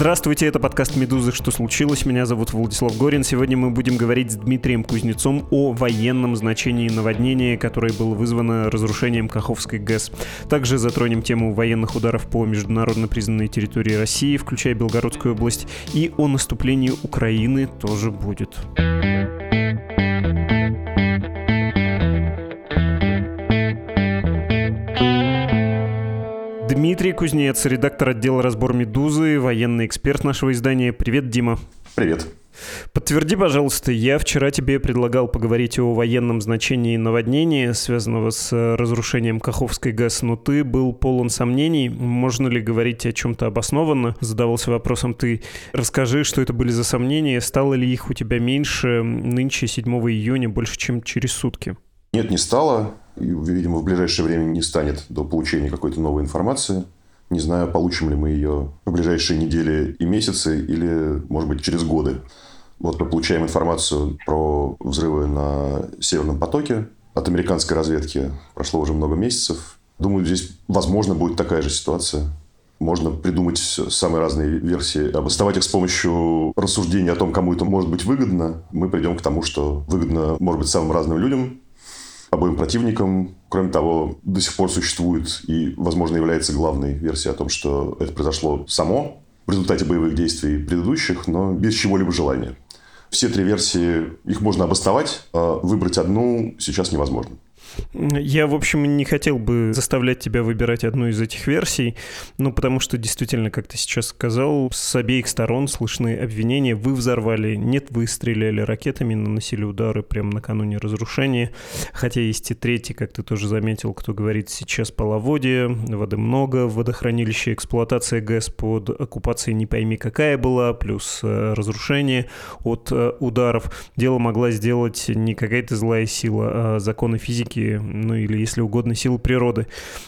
Здравствуйте, это подкаст «Медузы. Что случилось?». Меня зовут Владислав Горин. Сегодня мы будем говорить с Дмитрием Кузнецом о военном значении наводнения, которое было вызвано разрушением Каховской ГЭС. Также затронем тему военных ударов по международно признанной территории России, включая Белгородскую область, и о наступлении Украины тоже будет. Дмитрий Кузнец, редактор отдела «Разбор Медузы», военный эксперт нашего издания. Привет, Дима. Привет. Подтверди, пожалуйста, я вчера тебе предлагал поговорить о военном значении наводнения, связанного с разрушением Каховской ГЭС, но ты был полон сомнений. Можно ли говорить о чем-то обоснованно? Задавался вопросом ты. Расскажи, что это были за сомнения, стало ли их у тебя меньше нынче, 7 июня, больше, чем через сутки? Нет, не стало видимо, в ближайшее время не станет до получения какой-то новой информации. Не знаю, получим ли мы ее в ближайшие недели и месяцы, или, может быть, через годы. Вот мы получаем информацию про взрывы на Северном потоке от американской разведки. Прошло уже много месяцев. Думаю, здесь, возможно, будет такая же ситуация. Можно придумать самые разные версии, обосновать их с помощью рассуждений о том, кому это может быть выгодно. Мы придем к тому, что выгодно, может быть, самым разным людям, обоим противникам. Кроме того, до сих пор существует и, возможно, является главной версией о том, что это произошло само в результате боевых действий предыдущих, но без чего-либо желания. Все три версии, их можно обосновать, а выбрать одну сейчас невозможно. Я, в общем, не хотел бы заставлять тебя выбирать одну из этих версий, ну, потому что действительно, как ты сейчас сказал, с обеих сторон слышны обвинения. Вы взорвали, нет, вы стреляли ракетами, наносили удары прямо накануне разрушения. Хотя есть и третий, как ты тоже заметил, кто говорит сейчас половодье, воды много, водохранилище, эксплуатация ГЭС под оккупацией не пойми какая была, плюс э, разрушение от э, ударов. Дело могла сделать не какая-то злая сила, а законы физики техники, ну или, если угодно, силы природы.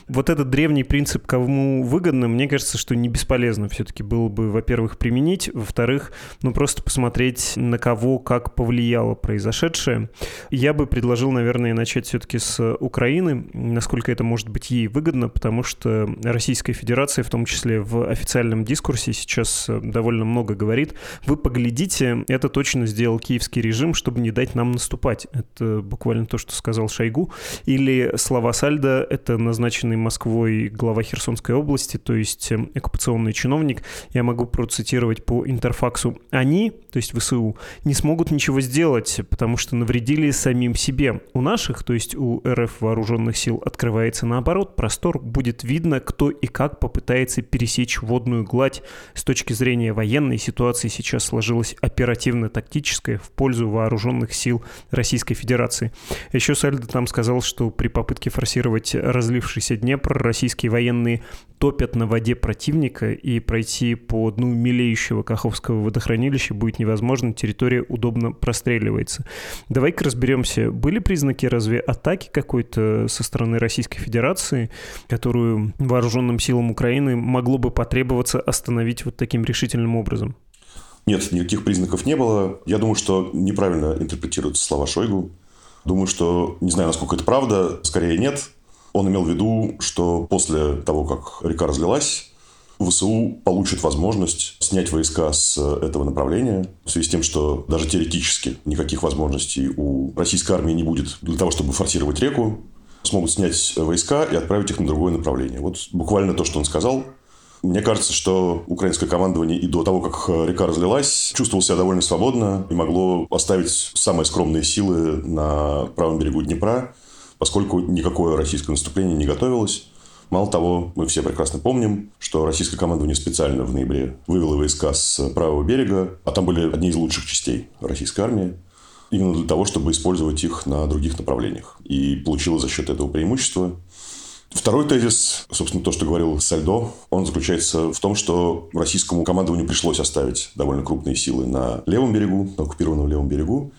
Вот этот древний принцип, кому выгодно, мне кажется, что не бесполезно все-таки было бы, во-первых, применить, во-вторых, ну просто посмотреть, на кого как повлияло произошедшее. Я бы предложил, наверное, начать все-таки с Украины, насколько это может быть ей выгодно, потому что Российская Федерация, в том числе в официальном дискурсе, сейчас довольно много говорит. Вы поглядите, это точно сделал киевский режим, чтобы не дать нам наступать. Это буквально то, что сказал Шойгу. Или слова Сальда — это назначенный Москвой глава Херсонской области, то есть эм, оккупационный чиновник. Я могу процитировать по интерфаксу. Они, то есть ВСУ, не смогут ничего сделать, потому что навредили самим себе. У наших, то есть у РФ вооруженных сил, открывается наоборот простор. Будет видно, кто и как попытается пересечь водную гладь. С точки зрения военной ситуации сейчас сложилась оперативно-тактическая в пользу вооруженных сил Российской Федерации. Еще Сальдо там сказал, сказал, что при попытке форсировать разлившийся Днепр российские военные топят на воде противника, и пройти по дну мелеющего Каховского водохранилища будет невозможно, территория удобно простреливается. Давай-ка разберемся, были признаки разве атаки какой-то со стороны Российской Федерации, которую вооруженным силам Украины могло бы потребоваться остановить вот таким решительным образом? Нет, никаких признаков не было. Я думаю, что неправильно интерпретируются слова Шойгу. Думаю, что, не знаю, насколько это правда, скорее нет. Он имел в виду, что после того, как река разлилась, ВСУ получит возможность снять войска с этого направления в связи с тем, что даже теоретически никаких возможностей у российской армии не будет для того, чтобы форсировать реку, смогут снять войска и отправить их на другое направление. Вот буквально то, что он сказал, мне кажется, что украинское командование и до того, как река разлилась, чувствовало себя довольно свободно и могло оставить самые скромные силы на правом берегу Днепра, поскольку никакое российское наступление не готовилось. Мало того, мы все прекрасно помним, что российское командование специально в ноябре вывело войска с правого берега, а там были одни из лучших частей российской армии, именно для того, чтобы использовать их на других направлениях. И получило за счет этого преимущество. Второй тезис, собственно, то, что говорил Сальдо, он заключается в том, что российскому командованию пришлось оставить довольно крупные силы на левом берегу, на оккупированном левом берегу,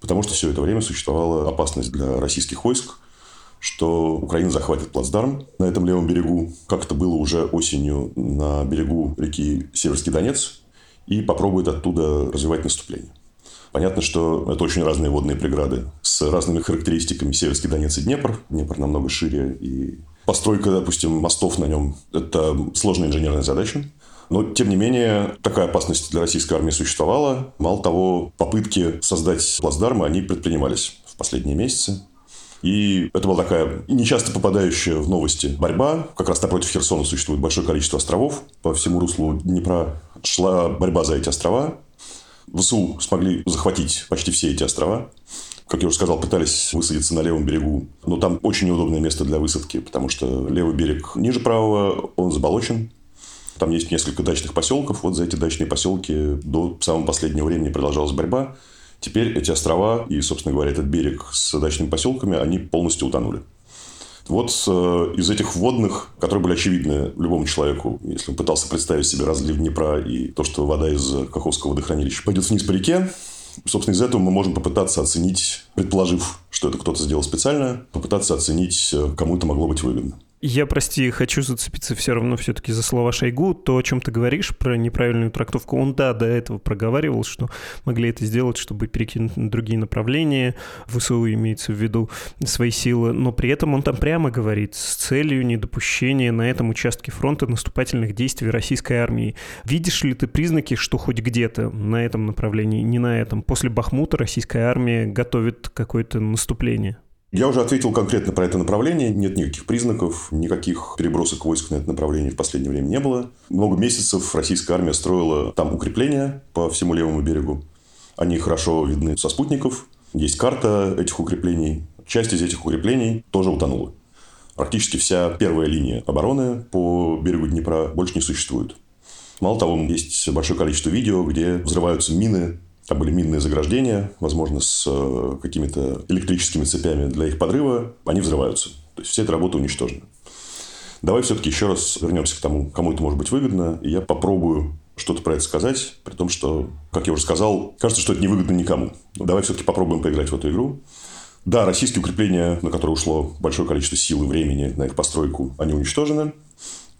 потому что все это время существовала опасность для российских войск, что Украина захватит плацдарм на этом левом берегу, как это было уже осенью на берегу реки Северский Донец, и попробует оттуда развивать наступление. Понятно, что это очень разные водные преграды с разными характеристиками Северский Донец и Днепр. Днепр намного шире и Постройка, допустим, мостов на нем – это сложная инженерная задача. Но, тем не менее, такая опасность для российской армии существовала. Мало того, попытки создать плацдармы, они предпринимались в последние месяцы. И это была такая нечасто попадающая в новости борьба. Как раз напротив Херсона существует большое количество островов. По всему руслу Днепра шла борьба за эти острова. ВСУ смогли захватить почти все эти острова. Как я уже сказал, пытались высадиться на левом берегу. Но там очень неудобное место для высадки, потому что левый берег ниже правого, он заболочен. Там есть несколько дачных поселков. Вот за эти дачные поселки до самого последнего времени продолжалась борьба. Теперь эти острова и, собственно говоря, этот берег с дачными поселками, они полностью утонули. Вот э, из этих водных, которые были очевидны любому человеку, если он пытался представить себе разлив Днепра и то, что вода из Каховского водохранилища пойдет вниз по реке, собственно, из этого мы можем попытаться оценить, предположив, что это кто-то сделал специально, попытаться оценить, э, кому это могло быть выгодно. Я, прости, хочу зацепиться все равно все-таки за слова Шойгу. То, о чем ты говоришь про неправильную трактовку, он, да, до этого проговаривал, что могли это сделать, чтобы перекинуть на другие направления. ВСУ имеется в виду свои силы. Но при этом он там прямо говорит с целью недопущения на этом участке фронта наступательных действий российской армии. Видишь ли ты признаки, что хоть где-то на этом направлении, не на этом, после Бахмута российская армия готовит какое-то наступление? Я уже ответил конкретно про это направление. Нет никаких признаков, никаких перебросок войск на это направление в последнее время не было. Много месяцев российская армия строила там укрепления по всему левому берегу. Они хорошо видны со спутников. Есть карта этих укреплений. Часть из этих укреплений тоже утонула. Практически вся первая линия обороны по берегу Днепра больше не существует. Мало того, есть большое количество видео, где взрываются мины там были минные заграждения, возможно, с э, какими-то электрическими цепями для их подрыва. Они взрываются. То есть, вся эта работа уничтожена. Давай все-таки еще раз вернемся к тому, кому это может быть выгодно. И я попробую что-то про это сказать, при том, что, как я уже сказал, кажется, что это не выгодно никому. Но давай все-таки попробуем поиграть в эту игру. Да, российские укрепления, на которые ушло большое количество сил и времени на их постройку, они уничтожены.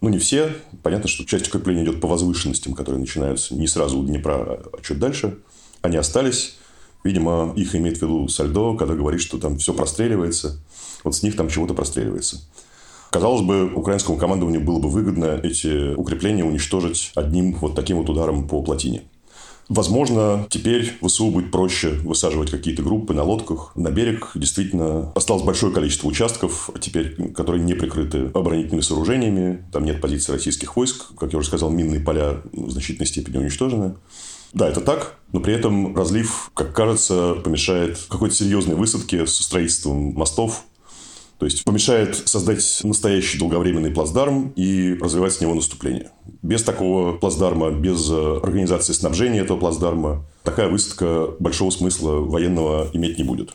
Ну, не все. Понятно, что часть укреплений идет по возвышенностям, которые начинаются не сразу у Днепра, а чуть дальше. Они остались. Видимо, их имеет в виду Сальдо, когда говорит, что там все простреливается. Вот с них там чего-то простреливается. Казалось бы, украинскому командованию было бы выгодно эти укрепления уничтожить одним вот таким вот ударом по плотине. Возможно, теперь ВСУ будет проще высаживать какие-то группы на лодках. На берег действительно осталось большое количество участков, теперь, которые не прикрыты оборонительными сооружениями. Там нет позиций российских войск. Как я уже сказал, минные поля в значительной степени уничтожены. Да, это так, но при этом разлив, как кажется, помешает какой-то серьезной высадке со строительством мостов, то есть помешает создать настоящий долговременный плацдарм и развивать с него наступление. Без такого плацдарма, без организации снабжения этого плацдарма, такая высадка большого смысла военного иметь не будет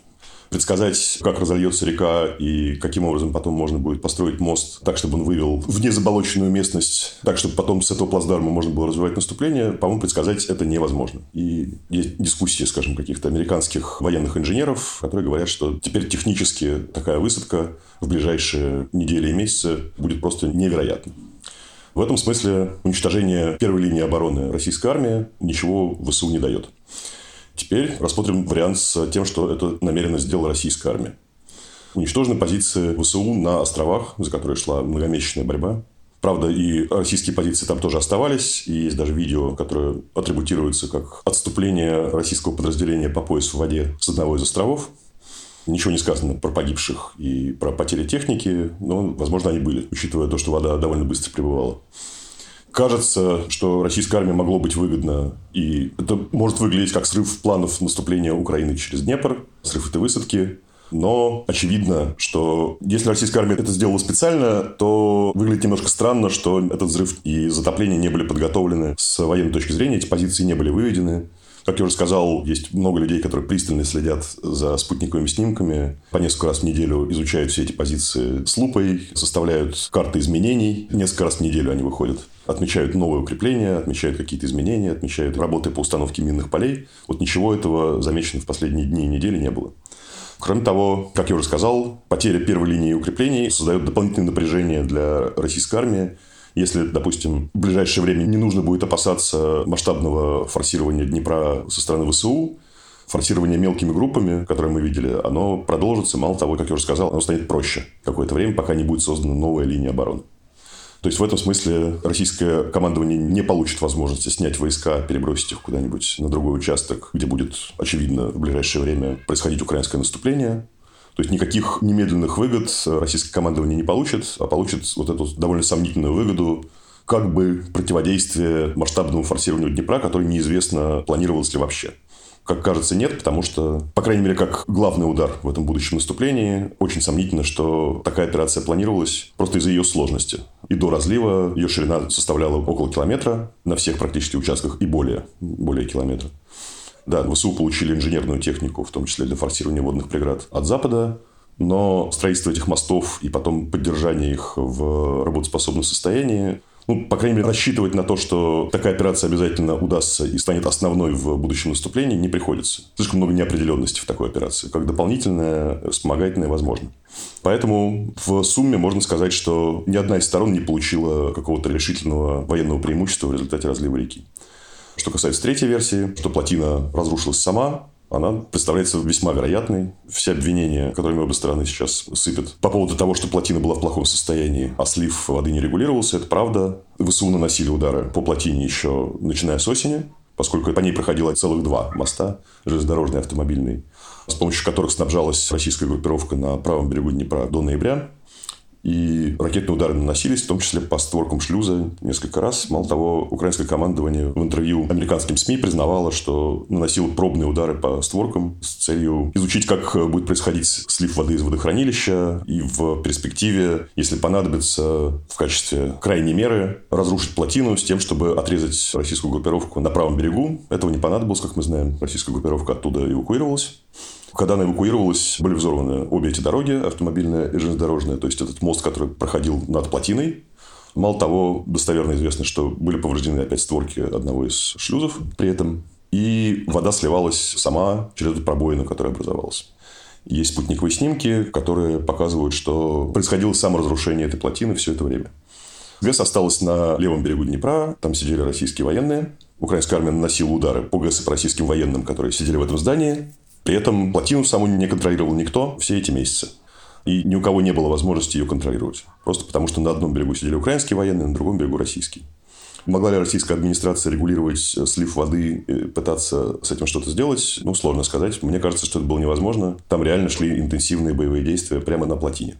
предсказать, как разольется река и каким образом потом можно будет построить мост так, чтобы он вывел в незаболоченную местность, так, чтобы потом с этого плацдарма можно было развивать наступление, по-моему, предсказать это невозможно. И есть дискуссии, скажем, каких-то американских военных инженеров, которые говорят, что теперь технически такая высадка в ближайшие недели и месяцы будет просто невероятна. В этом смысле уничтожение первой линии обороны российской армии ничего ВСУ не дает. Теперь рассмотрим вариант с тем, что это намеренно сделала российская армия. Уничтожены позиции ВСУ на островах, за которые шла многомесячная борьба. Правда, и российские позиции там тоже оставались. И есть даже видео, которое атрибутируется как отступление российского подразделения по поясу в воде с одного из островов. Ничего не сказано про погибших и про потери техники, но, возможно, они были, учитывая то, что вода довольно быстро прибывала кажется, что российской армии могло быть выгодно. И это может выглядеть как срыв планов наступления Украины через Днепр, срыв этой высадки. Но очевидно, что если российская армия это сделала специально, то выглядит немножко странно, что этот взрыв и затопление не были подготовлены с военной точки зрения, эти позиции не были выведены. Как я уже сказал, есть много людей, которые пристально следят за спутниковыми снимками, по несколько раз в неделю изучают все эти позиции с лупой, составляют карты изменений. Несколько раз в неделю они выходят отмечают новые укрепления, отмечают какие-то изменения, отмечают работы по установке минных полей. Вот ничего этого замечено в последние дни и недели не было. Кроме того, как я уже сказал, потеря первой линии укреплений создает дополнительное напряжение для российской армии. Если, допустим, в ближайшее время не нужно будет опасаться масштабного форсирования Днепра со стороны ВСУ, форсирование мелкими группами, которые мы видели, оно продолжится. Мало того, как я уже сказал, оно станет проще какое-то время, пока не будет создана новая линия обороны. То есть в этом смысле российское командование не получит возможности снять войска, перебросить их куда-нибудь на другой участок, где будет, очевидно, в ближайшее время происходить украинское наступление. То есть никаких немедленных выгод российское командование не получит, а получит вот эту довольно сомнительную выгоду как бы противодействие масштабному форсированию Днепра, который неизвестно, планировалось ли вообще. Как кажется, нет, потому что, по крайней мере, как главный удар в этом будущем наступлении, очень сомнительно, что такая операция планировалась просто из-за ее сложности. И до разлива ее ширина составляла около километра на всех практически участках и более, более километра. Да, ВСУ получили инженерную технику, в том числе для форсирования водных преград от Запада, но строительство этих мостов и потом поддержание их в работоспособном состоянии ну, по крайней мере, рассчитывать на то, что такая операция обязательно удастся и станет основной в будущем наступлении, не приходится. Слишком много неопределенности в такой операции. Как дополнительная, вспомогательная возможно. Поэтому в сумме можно сказать, что ни одна из сторон не получила какого-то решительного военного преимущества в результате разлива реки. Что касается третьей версии, что плотина разрушилась сама, она представляется весьма вероятной. Все обвинения, которыми обе стороны сейчас сыпят по поводу того, что плотина была в плохом состоянии, а слив воды не регулировался, это правда. ВСУ наносили удары по плотине еще начиная с осени, поскольку по ней проходило целых два моста, железнодорожный и автомобильный, с помощью которых снабжалась российская группировка на правом берегу Днепра до ноября. И ракетные удары наносились, в том числе по створкам шлюза несколько раз. Мало того, украинское командование в интервью американским СМИ признавало, что наносило пробные удары по створкам с целью изучить, как будет происходить слив воды из водохранилища и в перспективе, если понадобится в качестве крайней меры, разрушить плотину с тем, чтобы отрезать российскую группировку на правом берегу. Этого не понадобилось, как мы знаем. Российская группировка оттуда эвакуировалась. Когда она эвакуировалась, были взорваны обе эти дороги, автомобильная и железнодорожная. То есть, этот мост, который проходил над плотиной. Мало того, достоверно известно, что были повреждены опять створки одного из шлюзов при этом. И вода сливалась сама через эту пробоину, которая образовалась. Есть спутниковые снимки, которые показывают, что происходило саморазрушение этой плотины все это время. ГЭС осталась на левом берегу Днепра, там сидели российские военные. Украинская армия наносила удары по ГЭС по российским военным, которые сидели в этом здании. При этом плотину саму не контролировал никто все эти месяцы. И ни у кого не было возможности ее контролировать. Просто потому, что на одном берегу сидели украинские военные, на другом берегу российские. Могла ли российская администрация регулировать слив воды и пытаться с этим что-то сделать? Ну, сложно сказать. Мне кажется, что это было невозможно. Там реально шли интенсивные боевые действия прямо на плотине.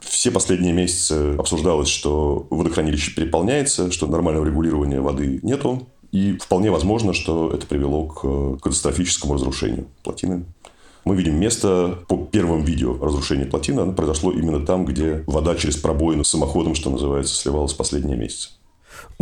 Все последние месяцы обсуждалось, что водохранилище переполняется, что нормального регулирования воды нету. И вполне возможно, что это привело к катастрофическому разрушению плотины. Мы видим место по первым видео разрушения плотины. Оно произошло именно там, где вода через пробоину самоходом, что называется, сливалась последние месяцы.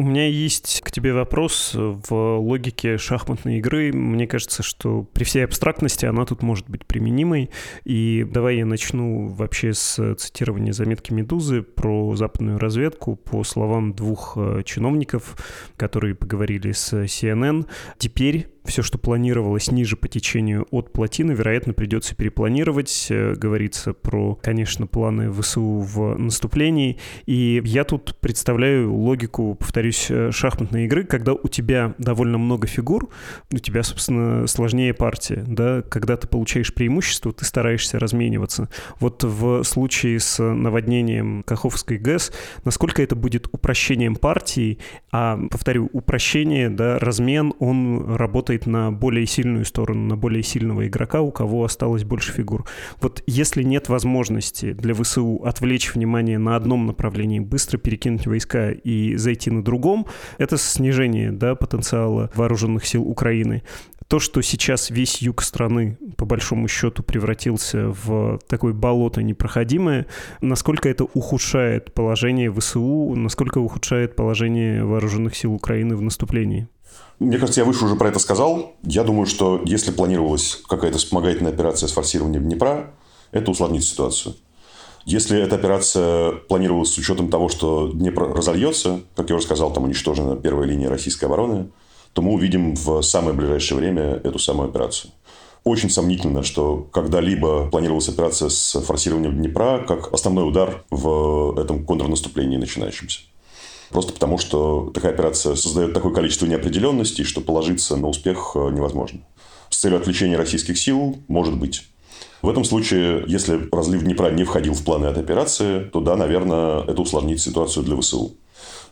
У меня есть к тебе вопрос в логике шахматной игры. Мне кажется, что при всей абстрактности она тут может быть применимой. И давай я начну вообще с цитирования заметки «Медузы» про западную разведку по словам двух э, чиновников, которые поговорили с CNN. Теперь все, что планировалось ниже по течению от плотины, вероятно, придется перепланировать. Э, говорится про, конечно, планы ВСУ в наступлении. И я тут представляю логику, повторюсь, э, шахматной игры, когда у тебя довольно много фигур, у тебя, собственно, сложнее партия. Да? Когда ты получаешь преимущество, ты стараешься размениваться. Вот в случае с наводнением Каховской ГЭС, насколько это будет упрощением партии, а, повторю, упрощение, да, размен, он работает на более сильную сторону, на более сильного игрока, у кого осталось больше фигур. Вот если нет возможности для ВСУ отвлечь внимание на одном направлении, быстро перекинуть войска и зайти на другом, это снижение да, потенциала вооруженных сил Украины то, что сейчас весь юг страны, по большому счету, превратился в такое болото непроходимое, насколько это ухудшает положение ВСУ, насколько ухудшает положение вооруженных сил Украины в наступлении? Мне кажется, я выше уже про это сказал. Я думаю, что если планировалась какая-то вспомогательная операция с форсированием Днепра, это усложнит ситуацию. Если эта операция планировалась с учетом того, что Днепр разольется, как я уже сказал, там уничтожена первая линия российской обороны, то мы увидим в самое ближайшее время эту самую операцию. Очень сомнительно, что когда-либо планировалась операция с форсированием Днепра как основной удар в этом контрнаступлении начинающемся. Просто потому, что такая операция создает такое количество неопределенностей, что положиться на успех э, невозможно. С целью отвлечения российских сил может быть. В этом случае, если разлив Днепра не входил в планы этой операции, то да, наверное, это усложнит ситуацию для ВСУ.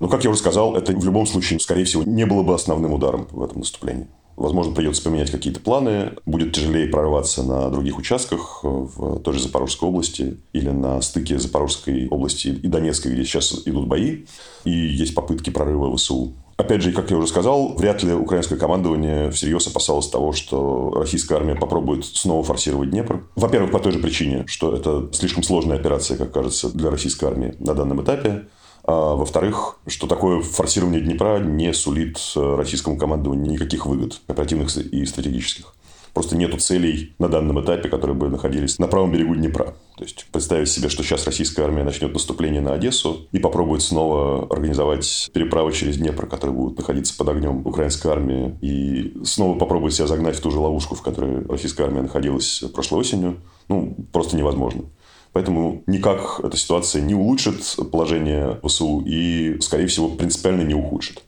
Но, как я уже сказал, это в любом случае, скорее всего, не было бы основным ударом в этом наступлении. Возможно, придется поменять какие-то планы. Будет тяжелее прорваться на других участках в той же Запорожской области или на стыке Запорожской области и Донецкой, где сейчас идут бои. И есть попытки прорыва ВСУ. Опять же, как я уже сказал, вряд ли украинское командование всерьез опасалось того, что российская армия попробует снова форсировать Днепр. Во-первых, по той же причине, что это слишком сложная операция, как кажется, для российской армии на данном этапе. А во-вторых, что такое форсирование Днепра не сулит э, российскому командованию никаких выгод оперативных и стратегических. Просто нету целей на данном этапе, которые бы находились на правом берегу Днепра. То есть представить себе, что сейчас российская армия начнет наступление на Одессу и попробует снова организовать переправы через Днепр, которые будут находиться под огнем украинской армии, и снова попробует себя загнать в ту же ловушку, в которой российская армия находилась прошлой осенью, ну, просто невозможно. Поэтому никак эта ситуация не улучшит положение ВСУ и, скорее всего, принципиально не ухудшит.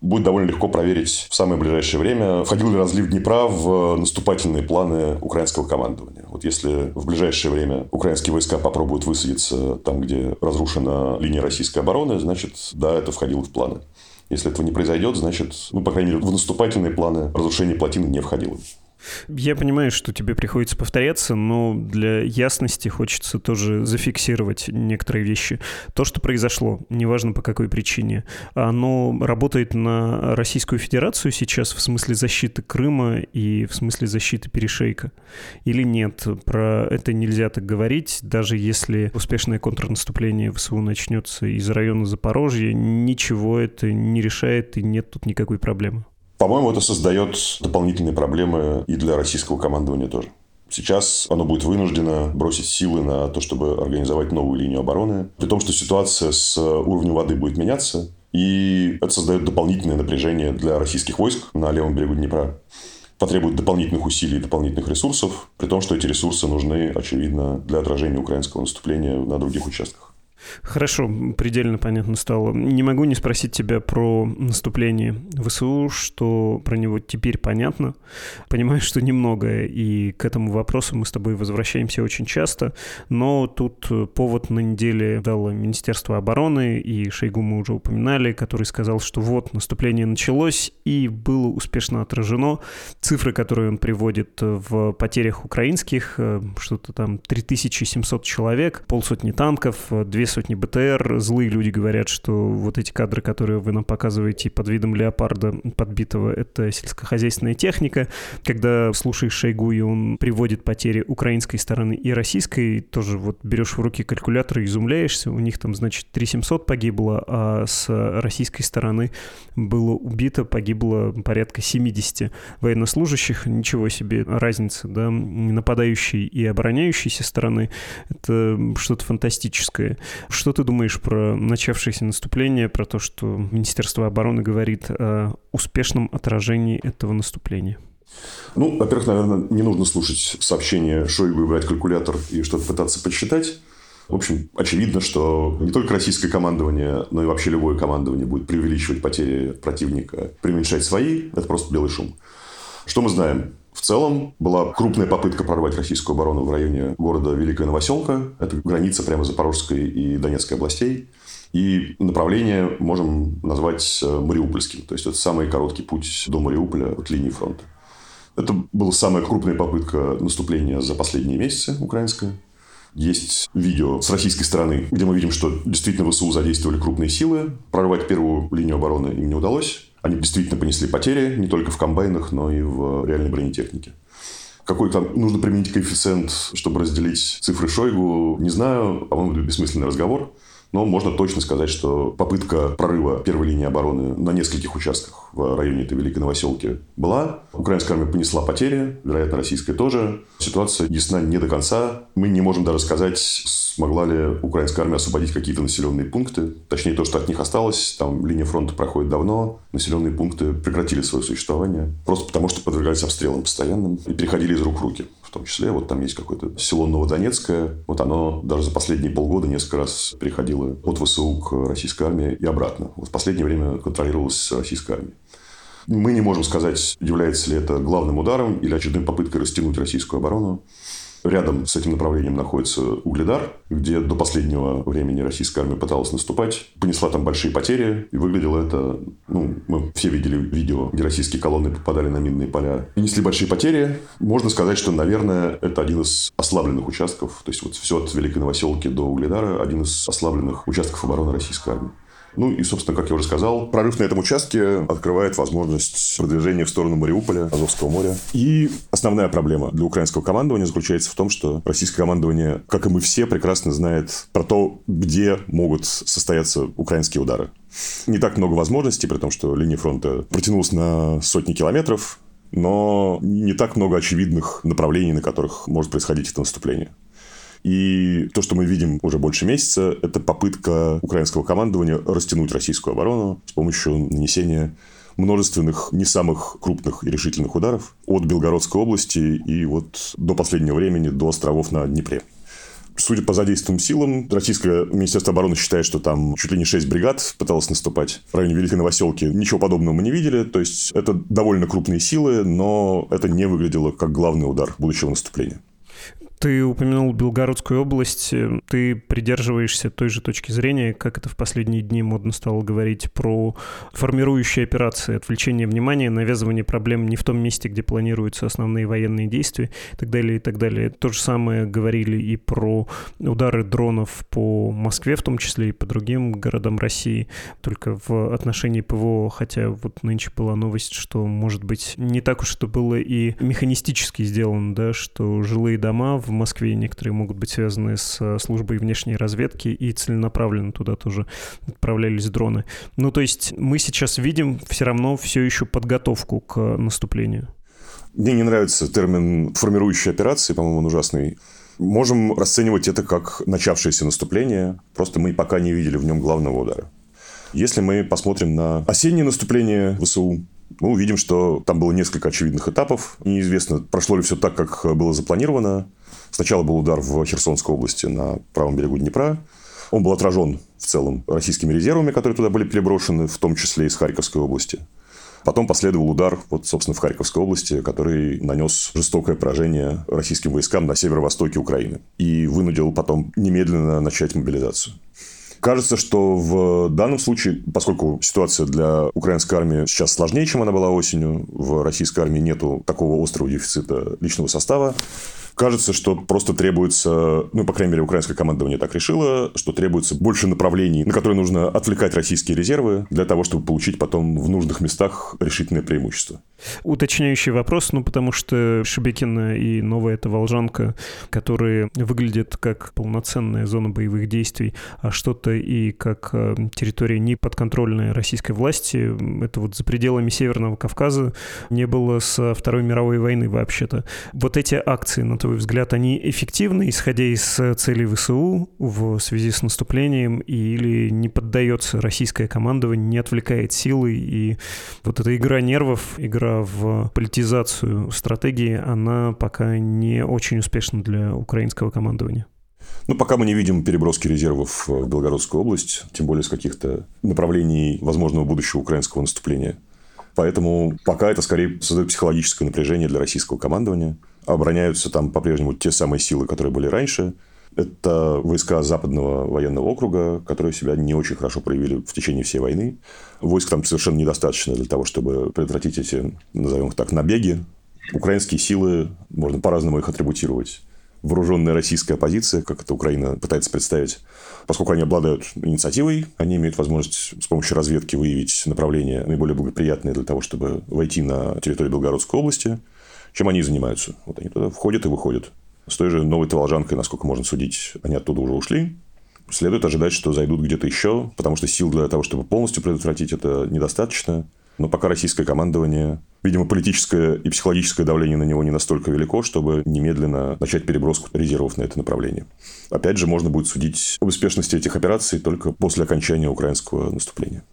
Будет довольно легко проверить в самое ближайшее время, входил ли разлив Днепра в наступательные планы украинского командования. Вот если в ближайшее время украинские войска попробуют высадиться там, где разрушена линия российской обороны, значит, да, это входило в планы. Если этого не произойдет, значит, ну, по крайней мере, в наступательные планы разрушение плотины не входило. Я понимаю, что тебе приходится повторяться, но для ясности хочется тоже зафиксировать некоторые вещи. То, что произошло, неважно по какой причине, оно работает на Российскую Федерацию сейчас в смысле защиты Крыма и в смысле защиты перешейка? Или нет? Про это нельзя так говорить, даже если успешное контрнаступление ВСУ начнется из района Запорожья, ничего это не решает и нет тут никакой проблемы. По-моему, это создает дополнительные проблемы и для российского командования тоже. Сейчас оно будет вынуждено бросить силы на то, чтобы организовать новую линию обороны, при том, что ситуация с уровнем воды будет меняться, и это создает дополнительное напряжение для российских войск на левом берегу Днепра. Потребует дополнительных усилий и дополнительных ресурсов, при том, что эти ресурсы нужны, очевидно, для отражения украинского наступления на других участках. Хорошо, предельно понятно стало. Не могу не спросить тебя про наступление ВСУ, что про него теперь понятно. Понимаю, что немного, и к этому вопросу мы с тобой возвращаемся очень часто, но тут повод на неделе дало Министерство обороны, и Шойгу мы уже упоминали, который сказал, что вот, наступление началось, и было успешно отражено. Цифры, которые он приводит в потерях украинских, э, что-то там 3700 человек, полсотни танков, две сотни БТР. Злые люди говорят, что вот эти кадры, которые вы нам показываете под видом леопарда подбитого, это сельскохозяйственная техника. Когда слушаешь Шойгу, и он приводит потери украинской стороны и российской, тоже вот берешь в руки калькулятор и изумляешься. У них там, значит, 3700 погибло, а с российской стороны было убито, погибло порядка 70 военнослужащих. Ничего себе разница, да, нападающей и обороняющейся стороны. Это что-то фантастическое. Что ты думаешь про начавшееся наступление, про то, что Министерство обороны говорит о успешном отражении этого наступления? Ну, во-первых, наверное, не нужно слушать сообщения Шойгу и брать калькулятор и что-то пытаться подсчитать. В общем, очевидно, что не только российское командование, но и вообще любое командование будет преувеличивать потери противника, преуменьшать свои. Это просто белый шум. Что мы знаем? В целом была крупная попытка прорвать российскую оборону в районе города Великая Новоселка. Это граница прямо Запорожской и Донецкой областей. И направление можем назвать э, Мариупольским. То есть, это самый короткий путь до Мариуполя от линии фронта. Это была самая крупная попытка наступления за последние месяцы украинская. Есть видео с российской стороны, где мы видим, что действительно ВСУ задействовали крупные силы. Прорвать первую линию обороны им не удалось. Они действительно понесли потери не только в комбайнах, но и в реальной бронетехнике. Какой там нужно применить коэффициент, чтобы разделить цифры Шойгу, не знаю. По-моему, бессмысленный разговор. Но можно точно сказать, что попытка прорыва первой линии обороны на нескольких участках в районе этой Великой Новоселки была. Украинская армия понесла потери, вероятно, российская тоже. Ситуация ясна не до конца. Мы не можем даже сказать, смогла ли украинская армия освободить какие-то населенные пункты. Точнее, то, что от них осталось. Там линия фронта проходит давно. Населенные пункты прекратили свое существование. Просто потому, что подвергались обстрелам постоянным и переходили из рук в руки в том числе. Вот там есть какое-то село Новодонецкое. Вот оно даже за последние полгода несколько раз переходило от ВСУ к российской армии и обратно. Вот в последнее время контролировалось российской армией. Мы не можем сказать, является ли это главным ударом или очередной попыткой растянуть российскую оборону. Рядом с этим направлением находится Угледар, где до последнего времени российская армия пыталась наступать. Понесла там большие потери, и выглядело это... Ну, мы все видели видео, где российские колонны попадали на минные поля. И несли большие потери. Можно сказать, что, наверное, это один из ослабленных участков. То есть, вот все от Великой Новоселки до Угледара один из ослабленных участков обороны российской армии. Ну и, собственно, как я уже сказал, прорыв на этом участке открывает возможность продвижения в сторону Мариуполя, Азовского моря. И основная проблема для украинского командования заключается в том, что российское командование, как и мы все, прекрасно знает про то, где могут состояться украинские удары. Не так много возможностей, при том, что линия фронта протянулась на сотни километров, но не так много очевидных направлений, на которых может происходить это наступление. И то, что мы видим уже больше месяца, это попытка украинского командования растянуть российскую оборону с помощью нанесения множественных, не самых крупных и решительных ударов от Белгородской области и вот до последнего времени до островов на Днепре. Судя по задействованным силам, российское Министерство обороны считает, что там чуть ли не 6 бригад пыталось наступать в районе Великой Новоселки. Ничего подобного мы не видели. То есть, это довольно крупные силы, но это не выглядело как главный удар будущего наступления. Ты упомянул Белгородскую область. Ты придерживаешься той же точки зрения, как это в последние дни модно стало говорить, про формирующие операции, отвлечение внимания, навязывание проблем не в том месте, где планируются основные военные действия и так далее, и так далее. То же самое говорили и про удары дронов по Москве, в том числе и по другим городам России, только в отношении ПВО, хотя вот нынче была новость, что, может быть, не так уж это было и механистически сделано, да, что жилые дома в в Москве, некоторые могут быть связаны с э, службой внешней разведки, и целенаправленно туда тоже отправлялись дроны. Ну, то есть мы сейчас видим все равно все еще подготовку к наступлению. Мне не нравится термин «формирующие операции», по-моему, он ужасный. Можем расценивать это как начавшееся наступление, просто мы пока не видели в нем главного удара. Если мы посмотрим на осеннее наступление ВСУ, мы увидим, что там было несколько очевидных этапов. Неизвестно, прошло ли все так, как было запланировано. Сначала был удар в Херсонской области на правом берегу Днепра. Он был отражен в целом российскими резервами, которые туда были переброшены, в том числе из Харьковской области. Потом последовал удар, вот, собственно, в Харьковской области, который нанес жестокое поражение российским войскам на северо-востоке Украины и вынудил потом немедленно начать мобилизацию. Кажется, что в данном случае, поскольку ситуация для украинской армии сейчас сложнее, чем она была осенью, в российской армии нету такого острого дефицита личного состава, Кажется, что просто требуется, ну, по крайней мере, украинское командование так решило, что требуется больше направлений, на которые нужно отвлекать российские резервы для того, чтобы получить потом в нужных местах решительное преимущество. Уточняющий вопрос, ну, потому что Шебекина и новая эта Волжанка, которые выглядят как полноценная зона боевых действий, а что-то и как э, территория не подконтрольная российской власти, это вот за пределами Северного Кавказа не было со Второй мировой войны вообще-то. Вот эти акции на твой взгляд, они эффективны, исходя из э, целей ВСУ в связи с наступлением, или не поддается российское командование, не отвлекает силы, и вот эта игра нервов, игра в политизацию стратегии, она пока не очень успешна для украинского командования? Ну, пока мы не видим переброски резервов в Белгородскую область, тем более с каких-то направлений возможного будущего украинского наступления. Поэтому пока это скорее создает психологическое напряжение для российского командования обороняются там по-прежнему те самые силы, которые были раньше. Это войска Западного военного округа, которые себя не очень хорошо проявили в течение всей войны. Войск там совершенно недостаточно для того, чтобы предотвратить эти, назовем их так, набеги. Украинские силы, можно по-разному их атрибутировать. Вооруженная российская оппозиция, как это Украина пытается представить, поскольку они обладают инициативой, они имеют возможность с помощью разведки выявить направления наиболее благоприятные для того, чтобы войти на территорию Белгородской области – чем они занимаются. Вот они туда входят и выходят. С той же новой Таволжанкой, насколько можно судить, они оттуда уже ушли. Следует ожидать, что зайдут где-то еще, потому что сил для того, чтобы полностью предотвратить это, недостаточно. Но пока российское командование, видимо, политическое и психологическое давление на него не настолько велико, чтобы немедленно начать переброску резервов на это направление. Опять же, можно будет судить об успешности этих операций только после окончания украинского наступления.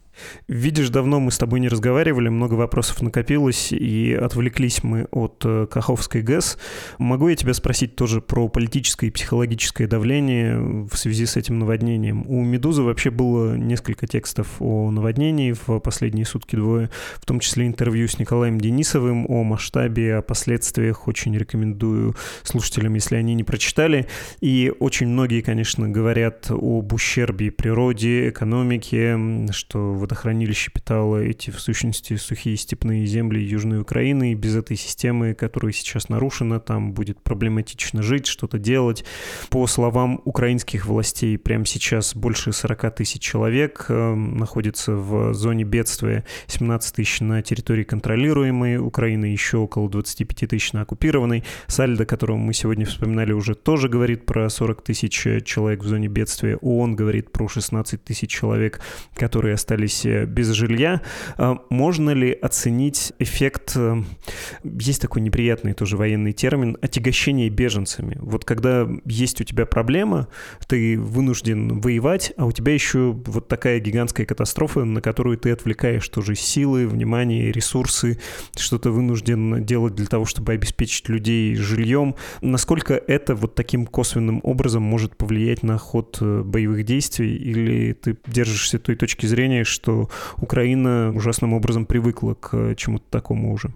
Видишь, давно мы с тобой не разговаривали, много вопросов накопилось, и отвлеклись мы от э, Каховской ГЭС. Могу я тебя спросить тоже про политическое и психологическое давление в связи с этим наводнением? У «Медузы» вообще было несколько текстов о наводнении в последние сутки двое, в том числе интервью с Николаем Денисовым о масштабе, о последствиях. Очень рекомендую слушателям, если они не прочитали. И очень многие, конечно, говорят об ущербе природе, экономике, что водохранилище питало эти, в сущности, сухие степные земли Южной Украины, и без этой системы, которая сейчас нарушена, там будет проблематично жить, что-то делать. По словам украинских властей, прямо сейчас больше 40 тысяч человек э, находится в зоне бедствия, 17 тысяч на территории контролируемой Украины, еще около 25 тысяч на оккупированной. Сальдо, которого мы сегодня вспоминали, уже тоже говорит про 40 тысяч человек в зоне бедствия. ООН говорит про 16 тысяч человек, которые остались остались э, без жилья. А можно ли оценить эффект, э, есть такой неприятный тоже военный термин, отягощение беженцами? Вот когда есть у тебя проблема, ты вынужден воевать, а у тебя еще вот такая гигантская катастрофа, на которую ты отвлекаешь тоже силы, внимание, ресурсы, что-то вынужден делать для того, чтобы обеспечить людей жильем. Насколько это вот таким косвенным образом может повлиять на ход э, боевых действий? Или ты держишься той точки зрения, что что Украина ужасным образом привыкла к чему-то такому уже?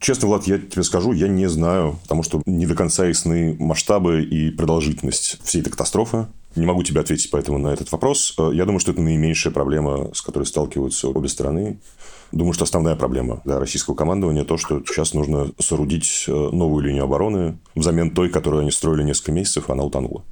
Честно, Влад, я тебе скажу, я не знаю, потому что не до конца ясны масштабы и продолжительность всей этой катастрофы. Не могу тебе ответить поэтому на этот вопрос. Я думаю, что это наименьшая проблема, с которой сталкиваются обе стороны. Думаю, что основная проблема для российского командования то, что сейчас нужно соорудить э, новую линию обороны взамен той, которую они строили несколько месяцев, она утонула.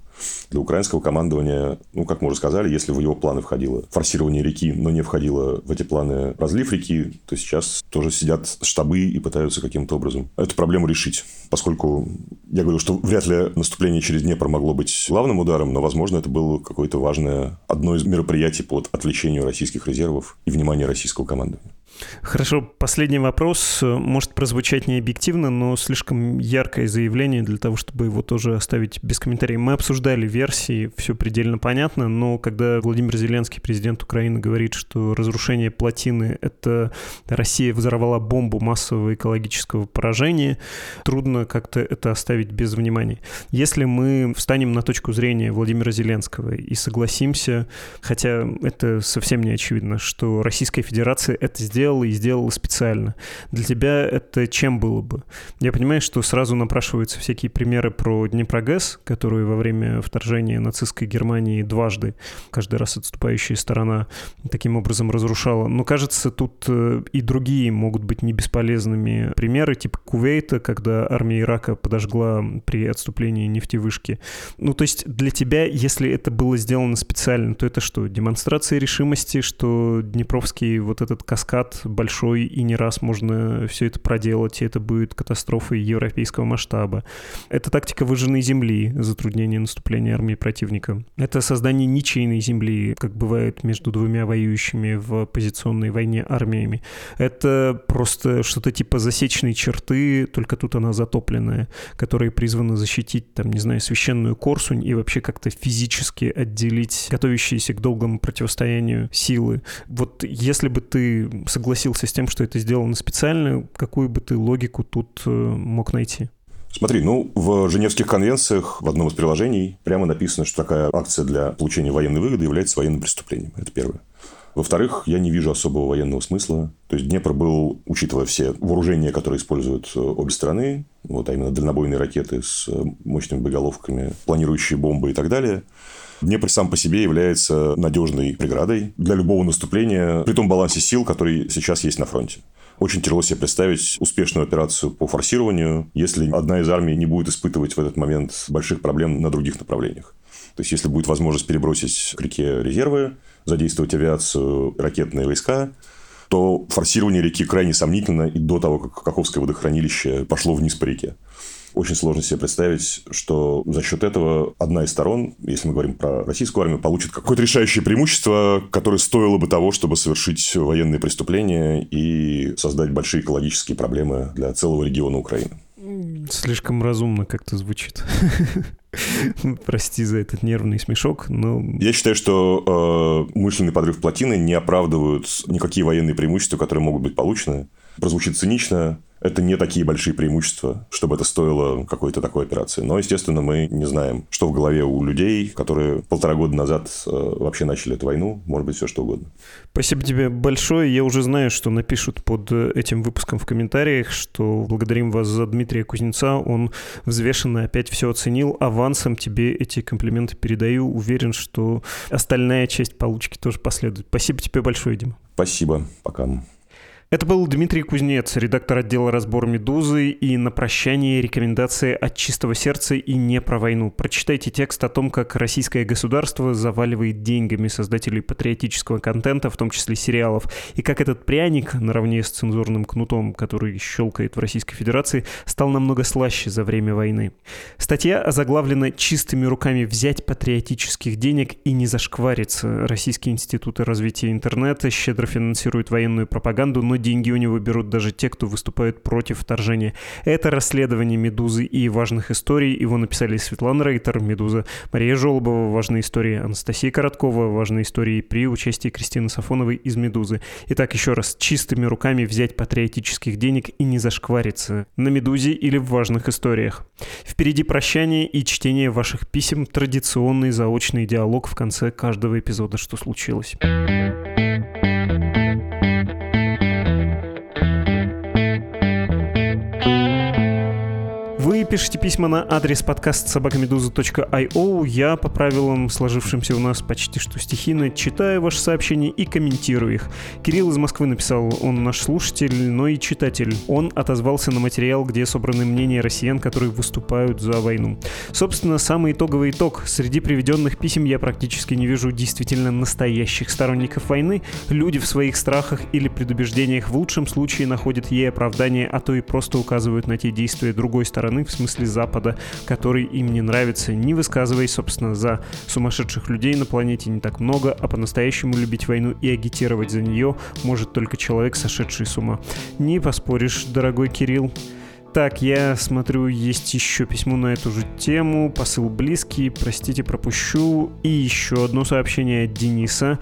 Для украинского командования, ну, как мы уже сказали, если в его планы входило форсирование реки, но не входило в эти планы разлив реки, то сейчас тоже сидят штабы и пытаются каким-то образом эту проблему решить. Поскольку я говорю, что вряд ли наступление через Днепр могло быть главным ударом, но, возможно, это было какое-то важное одно из мероприятий по отвлечению российских резервов и внимания российского командования. Хорошо, последний вопрос может прозвучать не объективно, но слишком яркое заявление для того, чтобы его тоже оставить без комментариев. Мы обсуждали версии, все предельно понятно, но когда Владимир Зеленский, президент Украины, говорит, что разрушение плотины — это Россия взорвала бомбу массового экологического поражения, трудно как-то это оставить без внимания. Если мы встанем на точку зрения Владимира Зеленского и согласимся, хотя это совсем не очевидно, что Российская Федерация это сделала, сделал и сделал специально. Для тебя это чем было бы? Я понимаю, что сразу напрашиваются всякие примеры про Днепрогэс, которые во время вторжения нацистской Германии дважды, каждый раз отступающая сторона таким образом разрушала. Но кажется, тут э, и другие могут быть не бесполезными примеры, типа Кувейта, когда армия Ирака подожгла при отступлении нефтевышки. Ну, то есть для тебя, если это было сделано специально, то это что, демонстрация решимости, что Днепровский вот этот каскад большой, и не раз можно все это проделать, и это будет катастрофой европейского масштаба. Это тактика выжженной земли, затруднение наступления армии противника. Это создание ничейной земли, как бывает между двумя воюющими в позиционной войне армиями. Это просто что-то типа засечной черты, только тут она затопленная, которая призвана защитить, там, не знаю, священную Корсунь и вообще как-то физически отделить готовящиеся к долгому противостоянию силы. Вот если бы ты согласился с тем, что это сделано специально, какую бы ты логику тут э, мог найти? Смотри, ну, в Женевских конвенциях в одном из приложений прямо написано, что такая акция для получения военной выгоды является военным преступлением. Это первое. Во-вторых, я не вижу особого военного смысла. То есть Днепр был, учитывая все вооружения, которые используют э, обе страны, вот, а именно дальнобойные ракеты с э, мощными боеголовками, планирующие бомбы и так далее, Днепр сам по себе является надежной преградой для любого наступления при том балансе сил, который сейчас есть на фронте. Очень тяжело себе представить успешную операцию по форсированию, если одна из армий не будет испытывать в этот момент больших проблем на других направлениях. То есть, если будет возможность перебросить к реке резервы, задействовать авиацию, ракетные войска, то форсирование реки крайне сомнительно и до того, как Каховское водохранилище пошло вниз по реке. Очень сложно себе представить, что за счет этого одна из сторон, если мы говорим про российскую армию, получит какое-то решающее преимущество, которое стоило бы того, чтобы совершить военные преступления и создать большие экологические проблемы для целого региона Украины. Слишком разумно как-то звучит. Прости за этот нервный смешок, но... Я считаю, что э, умышленный подрыв плотины не оправдывают никакие военные преимущества, которые могут быть получены. Прозвучит цинично, это не такие большие преимущества, чтобы это стоило какой-то такой операции. Но, естественно, мы не знаем, что в голове у людей, которые полтора года назад э, вообще начали эту войну. Может быть, все что угодно. Спасибо тебе большое. Я уже знаю, что напишут под этим выпуском в комментариях, что благодарим вас за Дмитрия Кузнеца. Он взвешенно опять все оценил. Авансом тебе эти комплименты передаю. Уверен, что остальная часть получки тоже последует. Спасибо тебе большое, Дима. Спасибо. Пока. Это был Дмитрий Кузнец, редактор отдела «Разбор Медузы» и на прощание рекомендации от чистого сердца и не про войну. Прочитайте текст о том, как российское государство заваливает деньгами создателей патриотического контента, в том числе сериалов, и как этот пряник, наравне с цензурным кнутом, который щелкает в Российской Федерации, стал намного слаще за время войны. Статья озаглавлена «Чистыми руками взять патриотических денег и не зашквариться». Российские институты развития интернета щедро финансируют военную пропаганду, но деньги у него берут даже те, кто выступает против вторжения. Это расследование «Медузы» и важных историй. Его написали Светлана Рейтер, «Медуза», Мария Жолобова, важные истории, Анастасия Короткова, важные истории при участии Кристины Сафоновой из «Медузы». Итак, еще раз, чистыми руками взять патриотических денег и не зашквариться на «Медузе» или в важных историях. Впереди прощание и чтение ваших писем, традиционный заочный диалог в конце каждого эпизода «Что случилось?». Пишите письма на адрес подкаст собакамедуза.io. Я по правилам, сложившимся у нас почти что стихийно, читаю ваши сообщения и комментирую их. Кирилл из Москвы написал, он наш слушатель, но и читатель. Он отозвался на материал, где собраны мнения россиян, которые выступают за войну. Собственно, самый итоговый итог. Среди приведенных писем я практически не вижу действительно настоящих сторонников войны. Люди в своих страхах или предубеждениях в лучшем случае находят ей оправдание, а то и просто указывают на те действия другой стороны, в смысле Запада, который им не нравится, не высказываясь, собственно, за сумасшедших людей на планете не так много, а по-настоящему любить войну и агитировать за нее может только человек, сошедший с ума. Не поспоришь, дорогой Кирилл. Так, я смотрю, есть еще письмо на эту же тему, посыл близкий, простите, пропущу. И еще одно сообщение от Дениса,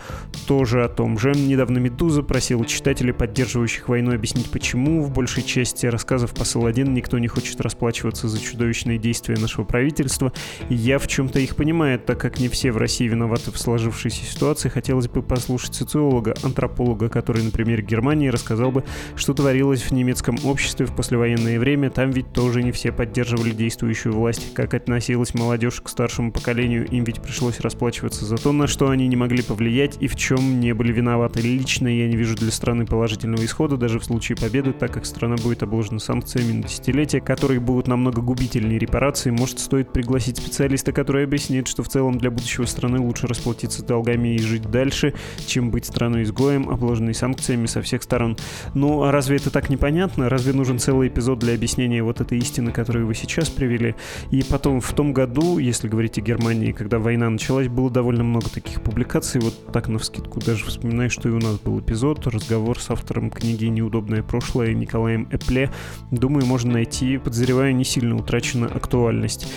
тоже о том же. Недавно «Медуза» просил читателей, поддерживающих войну, объяснить, почему в большей части рассказов посыл 1 никто не хочет расплачиваться за чудовищные действия нашего правительства. И я в чем-то их понимаю, так как не все в России виноваты в сложившейся ситуации. Хотелось бы послушать социолога, антрополога, который, например, Германии рассказал бы, что творилось в немецком обществе в послевоенное время, время там ведь тоже не все поддерживали действующую власть. Как относилась молодежь к старшему поколению, им ведь пришлось расплачиваться за то, на что они не могли повлиять и в чем не были виноваты. Лично я не вижу для страны положительного исхода даже в случае победы, так как страна будет обложена санкциями на десятилетия, которые будут намного губительнее репарации. Может, стоит пригласить специалиста, который объяснит, что в целом для будущего страны лучше расплатиться долгами и жить дальше, чем быть страной-изгоем, обложенной санкциями со всех сторон. Ну, а разве это так непонятно? Разве нужен целый эпизод для объяснения объяснение вот этой истины, которую вы сейчас привели. И потом в том году, если говорить о Германии, когда война началась, было довольно много таких публикаций. Вот так на вскидку даже вспоминаю, что и у нас был эпизод, разговор с автором книги «Неудобное прошлое» Николаем Эпле. Думаю, можно найти, подозреваю, не сильно утрачена актуальность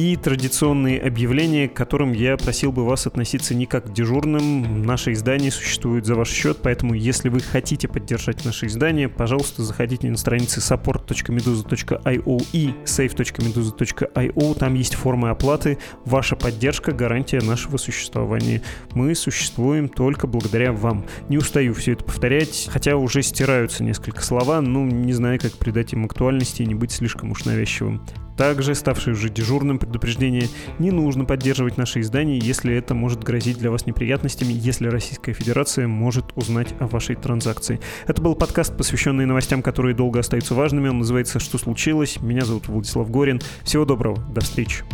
и традиционные объявления, к которым я просил бы вас относиться не как к дежурным. Наше издание существует за ваш счет, поэтому если вы хотите поддержать наше издание, пожалуйста, заходите на страницы support.meduza.io и save.meduza.io. Там есть формы оплаты. Ваша поддержка — гарантия нашего существования. Мы существуем только благодаря вам. Не устаю все это повторять, хотя уже стираются несколько слова, ну, не знаю, как придать им актуальности и не быть слишком уж навязчивым. Также, ставшее уже дежурным предупреждение, не нужно поддерживать наши издания, если это может грозить для вас неприятностями, если Российская Федерация может узнать о вашей транзакции. Это был подкаст, посвященный новостям, которые долго остаются важными. Он называется «Что случилось?». Меня зовут Владислав Горин. Всего доброго. До встречи.